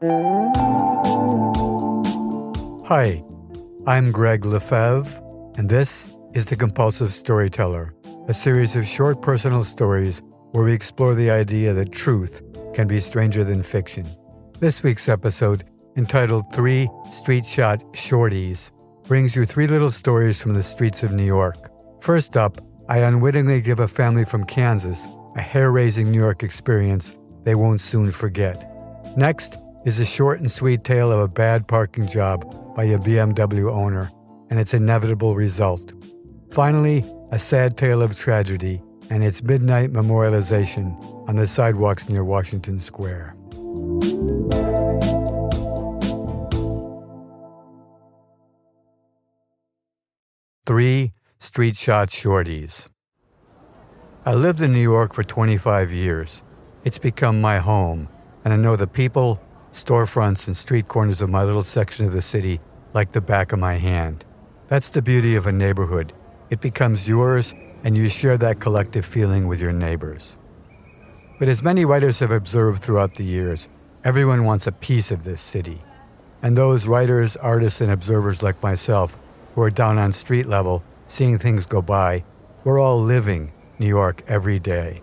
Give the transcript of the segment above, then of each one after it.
Hi, I'm Gregg LeFevre, and this is The Compulsive Storyteller, a series of short personal stories where we explore the idea that truth can be stranger than fiction. This week's episode, entitled Three Street Shot Shorties, brings you three little stories from the streets of New York. First up, I unwittingly give a family from Kansas a hair raising New York experience they won't soon forget. Next is a short and sweet tale of a bad parking job by a BMW owner and its inevitable result. Finally, a sad tale of tragedy and its midnight memorialization on the sidewalks near Washington Square. Three Street Shot Shorties. I lived in New York for 25 years. It's become my home, and I know the people, storefronts, and street corners of my little section of the city like the back of my hand. That's the beauty of a neighborhood. It becomes yours, and you share that collective feeling with your neighbors. But as many writers have observed throughout the years, everyone wants a piece of this city. And those writers, artists, and observers like myself, who are down on street level, seeing things go by, we're all living New York every day.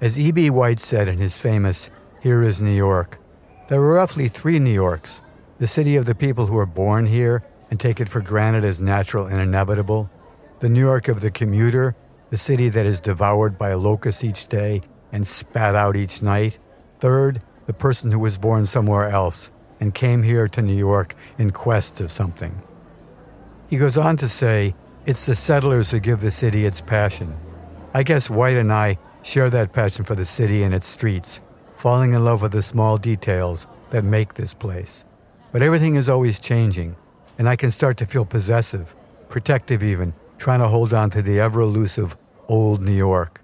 As E.B. White said in his famous Here is New York, there are roughly three New Yorks the city of the people who are born here and take it for granted as natural and inevitable, the New York of the commuter, the city that is devoured by a locust each day and spat out each night. Third, the person who was born somewhere else and came here to New York in quest of something. He goes on to say, it's the settlers who give the city its passion. I guess White and I share that passion for the city and its streets, falling in love with the small details that make this place. But everything is always changing, and I can start to feel possessive, protective even, trying to hold on to the ever elusive old New York.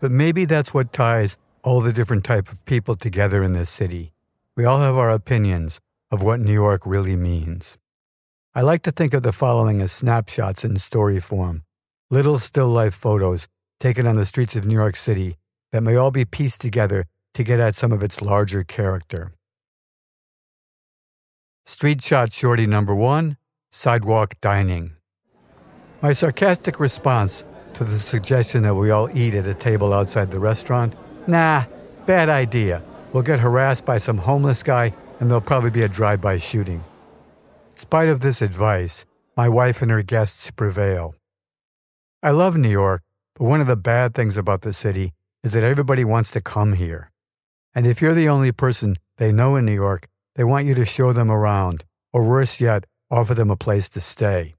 But maybe that's what ties all the different type of people together in this city. We all have our opinions of what New York really means. I like to think of the following as snapshots in story form, little still life photos taken on the streets of New York City that may all be pieced together to get at some of its larger character. Street shot shorty number one sidewalk dining. My sarcastic response to the suggestion that we all eat at a table outside the restaurant nah, bad idea. We'll get harassed by some homeless guy and there'll probably be a drive by shooting. In spite of this advice, my wife and her guests prevail. I love New York, but one of the bad things about the city is that everybody wants to come here. And if you're the only person they know in New York, they want you to show them around, or worse yet, offer them a place to stay.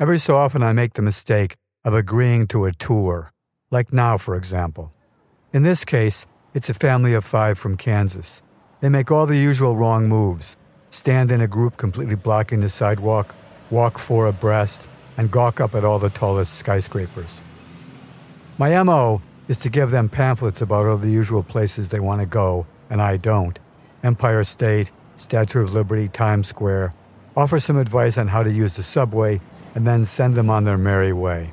Every so often, I make the mistake of agreeing to a tour, like now, for example. In this case, it's a family of five from Kansas. They make all the usual wrong moves stand in a group completely blocking the sidewalk, walk four abreast, and gawk up at all the tallest skyscrapers. My MO is to give them pamphlets about all the usual places they want to go, and I don't Empire State, Statue of Liberty, Times Square, offer some advice on how to use the subway, and then send them on their merry way.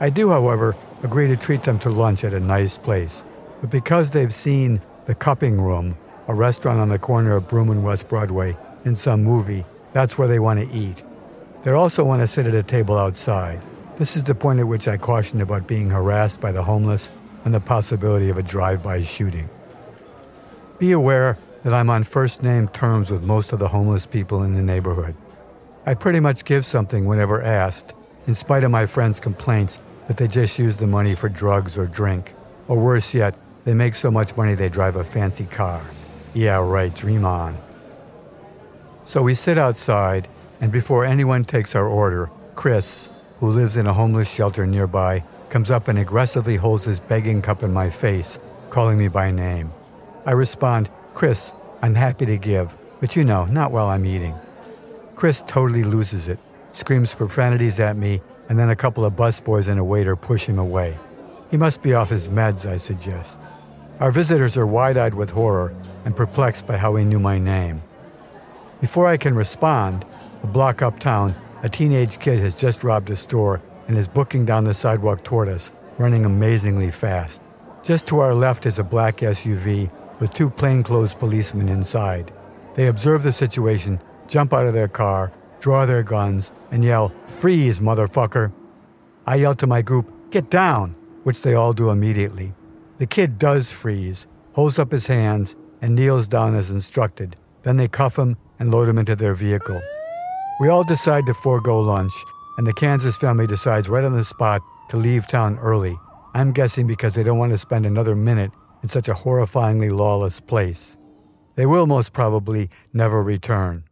I do, however, agree to treat them to lunch at a nice place, but because they've seen The Cupping Room, a restaurant on the corner of Broome and West Broadway, in some movie, that's where they want to eat. They also want to sit at a table outside. This is the point at which I cautioned about being harassed by the homeless and the possibility of a drive by shooting. Be aware that I'm on first name terms with most of the homeless people in the neighborhood. I pretty much give something whenever asked, in spite of my friends' complaints that they just use the money for drugs or drink. Or worse yet, they make so much money they drive a fancy car. Yeah, right, dream on. So we sit outside, and before anyone takes our order, Chris, who lives in a homeless shelter nearby, comes up and aggressively holds his begging cup in my face, calling me by name. I respond, Chris, I'm happy to give, but you know, not while I'm eating. Chris totally loses it, screams profanities at me, and then a couple of busboys and a waiter push him away. He must be off his meds, I suggest. Our visitors are wide eyed with horror and perplexed by how he knew my name. Before I can respond, a block uptown, a teenage kid has just robbed a store and is booking down the sidewalk toward us, running amazingly fast. Just to our left is a black SUV with two plainclothes policemen inside. They observe the situation, jump out of their car, draw their guns, and yell, Freeze, motherfucker! I yell to my group, Get down! which they all do immediately. The kid does freeze, holds up his hands, and kneels down as instructed. Then they cuff him and load him into their vehicle. We all decide to forego lunch, and the Kansas family decides right on the spot to leave town early. I'm guessing because they don't want to spend another minute in such a horrifyingly lawless place. They will most probably never return.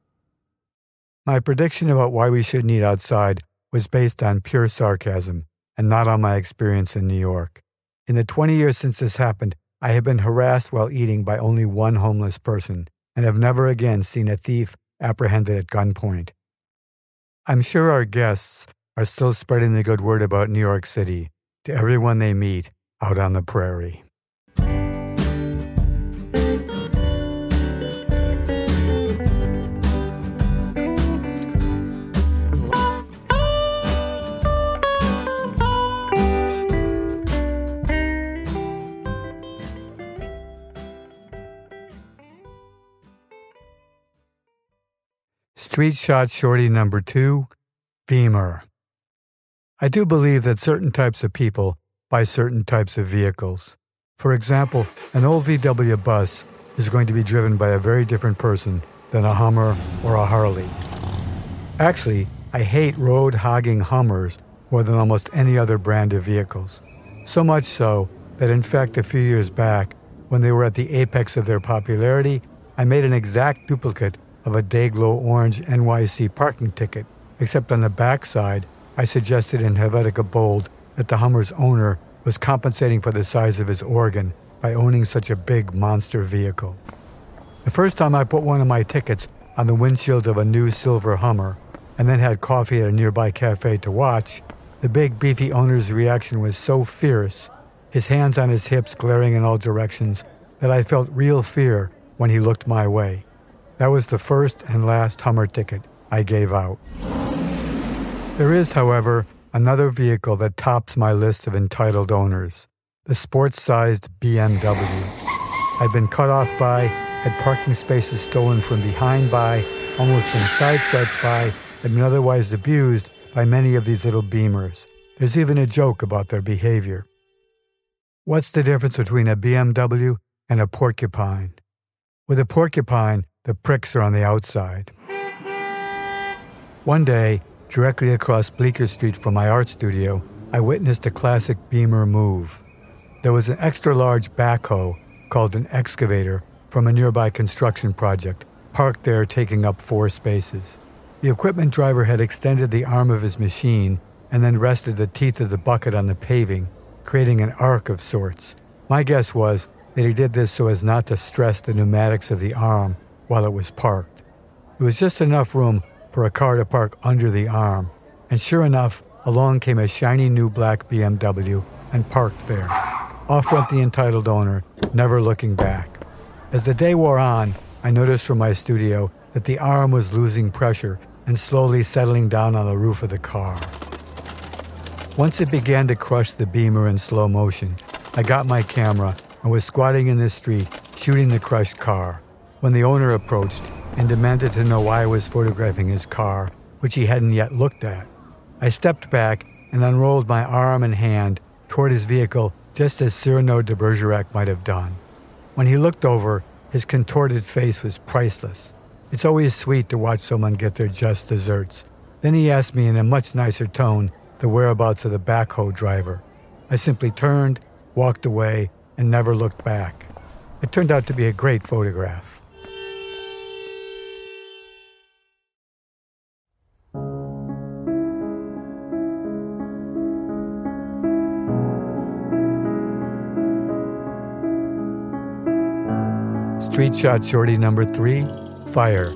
My prediction about why we shouldn't eat outside was based on pure sarcasm and not on my experience in New York. In the 20 years since this happened, I have been harassed while eating by only one homeless person and have never again seen a thief apprehended at gunpoint. I'm sure our guests are still spreading the good word about New York City to everyone they meet out on the prairie. Street Shot Shorty number two, Beamer. I do believe that certain types of people buy certain types of vehicles. For example, an old VW bus is going to be driven by a very different person than a Hummer or a Harley. Actually, I hate road hogging Hummers more than almost any other brand of vehicles. So much so that, in fact, a few years back, when they were at the apex of their popularity, I made an exact duplicate of a Dayglow orange NYC parking ticket, except on the backside I suggested in Helvetica Bold that the Hummer's owner was compensating for the size of his organ by owning such a big monster vehicle. The first time I put one of my tickets on the windshield of a new silver Hummer and then had coffee at a nearby cafe to watch, the big beefy owner's reaction was so fierce, his hands on his hips glaring in all directions, that I felt real fear when he looked my way. That was the first and last Hummer ticket I gave out. There is, however, another vehicle that tops my list of entitled owners the sports sized BMW. I've been cut off by, had parking spaces stolen from behind by, almost been sideswiped by, and been otherwise abused by many of these little beamers. There's even a joke about their behavior. What's the difference between a BMW and a porcupine? With a porcupine, the pricks are on the outside. One day, Directly across Bleecker Street from my art studio, I witnessed a classic Beamer move. There was an extra large backhoe called an excavator from a nearby construction project, parked there taking up four spaces. The equipment driver had extended the arm of his machine and then rested the teeth of the bucket on the paving, creating an arc of sorts. My guess was that he did this so as not to stress the pneumatics of the arm while it was parked. It was just enough room for a car to park under the arm, and sure enough, along came a shiny new black BMW and parked there. Off went the entitled owner, never looking back. As the day wore on, I noticed from my studio that the arm was losing pressure and slowly settling down on the roof of the car. Once it began to crush the beamer in slow motion, I got my camera and was squatting in the street shooting the crushed car. When the owner approached, and demanded to know why I was photographing his car, which he hadn't yet looked at. I stepped back and unrolled my arm and hand toward his vehicle just as Cyrano de Bergerac might have done. When he looked over, his contorted face was priceless. It's always sweet to watch someone get their just desserts. Then he asked me in a much nicer tone the whereabouts of the backhoe driver. I simply turned, walked away, and never looked back. It turned out to be a great photograph. Street shot shorty number three fire.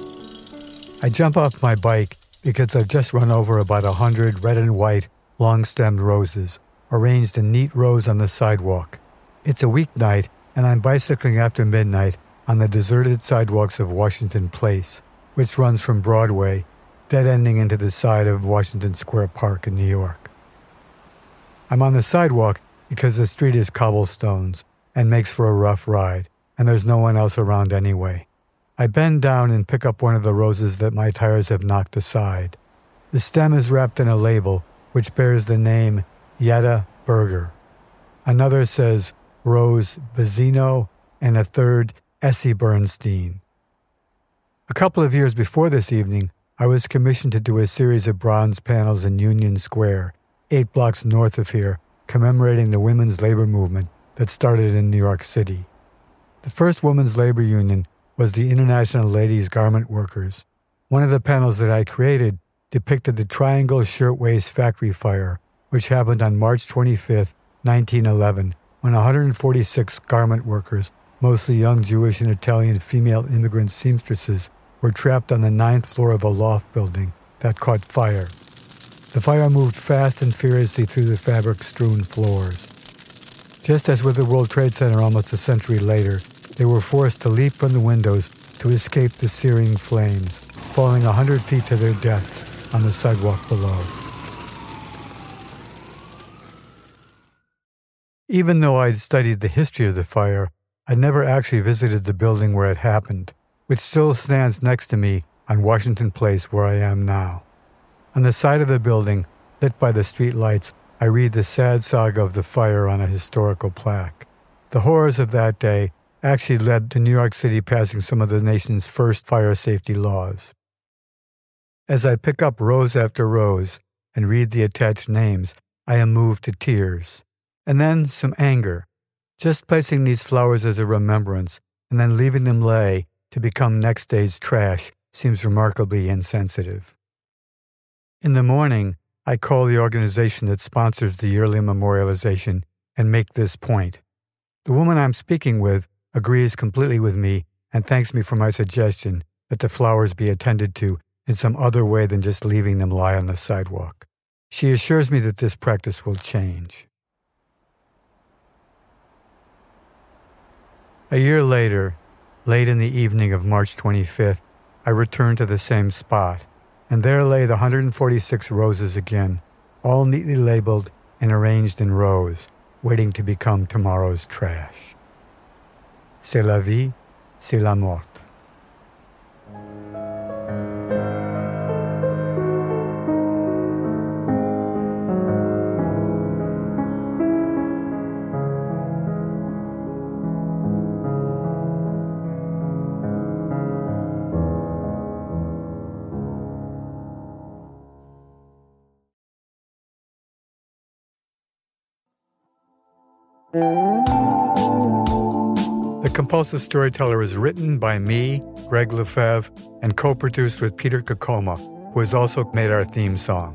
I jump off my bike because I've just run over about a hundred red and white long stemmed roses arranged in neat rows on the sidewalk. It's a weeknight and I'm bicycling after midnight on the deserted sidewalks of Washington Place, which runs from Broadway, dead ending into the side of Washington Square Park in New York. I'm on the sidewalk because the street is cobblestones and makes for a rough ride. And there's no one else around anyway. I bend down and pick up one of the roses that my tires have knocked aside. The stem is wrapped in a label which bears the name Yetta Berger. Another says Rose Bassino, and a third Essie Bernstein. A couple of years before this evening, I was commissioned to do a series of bronze panels in Union Square, eight blocks north of here, commemorating the women's labor movement that started in New York City. The first women's labor union was the International Ladies Garment Workers. One of the panels that I created depicted the Triangle Shirtwaist Factory Fire, which happened on March 25, 1911, when 146 garment workers, mostly young Jewish and Italian female immigrant seamstresses, were trapped on the ninth floor of a loft building that caught fire. The fire moved fast and furiously through the fabric strewn floors. Just as with the World Trade Center almost a century later, they were forced to leap from the windows to escape the searing flames, falling a hundred feet to their deaths on the sidewalk below. Even though I'd studied the history of the fire, I never actually visited the building where it happened which still stands next to me on Washington Place where I am now. On the side of the building, lit by the street lights, I read the sad saga of the fire on a historical plaque. The horrors of that day actually led to New York City passing some of the nation's first fire safety laws. As I pick up rows after rows and read the attached names, I am moved to tears. And then some anger. Just placing these flowers as a remembrance and then leaving them lay to become next day's trash seems remarkably insensitive. In the morning, I call the organization that sponsors the yearly memorialization and make this point. The woman I'm speaking with agrees completely with me and thanks me for my suggestion that the flowers be attended to in some other way than just leaving them lie on the sidewalk. She assures me that this practice will change. A year later, Late in the evening of March 25th, I returned to the same spot, and there lay the 146 roses again, all neatly labeled and arranged in rows, waiting to become tomorrow's trash. C'est la vie, c'est la mort. Compulsive Storyteller is written by me, Gregg LeFevre, and co produced with Peter Kokoma, who has also made our theme song.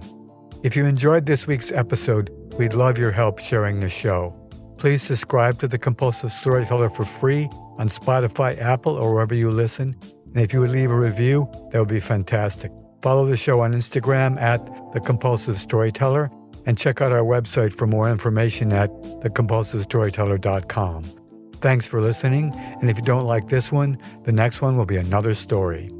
If you enjoyed this week's episode, we'd love your help sharing the show. Please subscribe to The Compulsive Storyteller for free on Spotify, Apple, or wherever you listen. And if you would leave a review, that would be fantastic. Follow the show on Instagram at The Compulsive Storyteller and check out our website for more information at thecompulsivestoryteller.com. Thanks for listening, and if you don't like this one, the next one will be another story.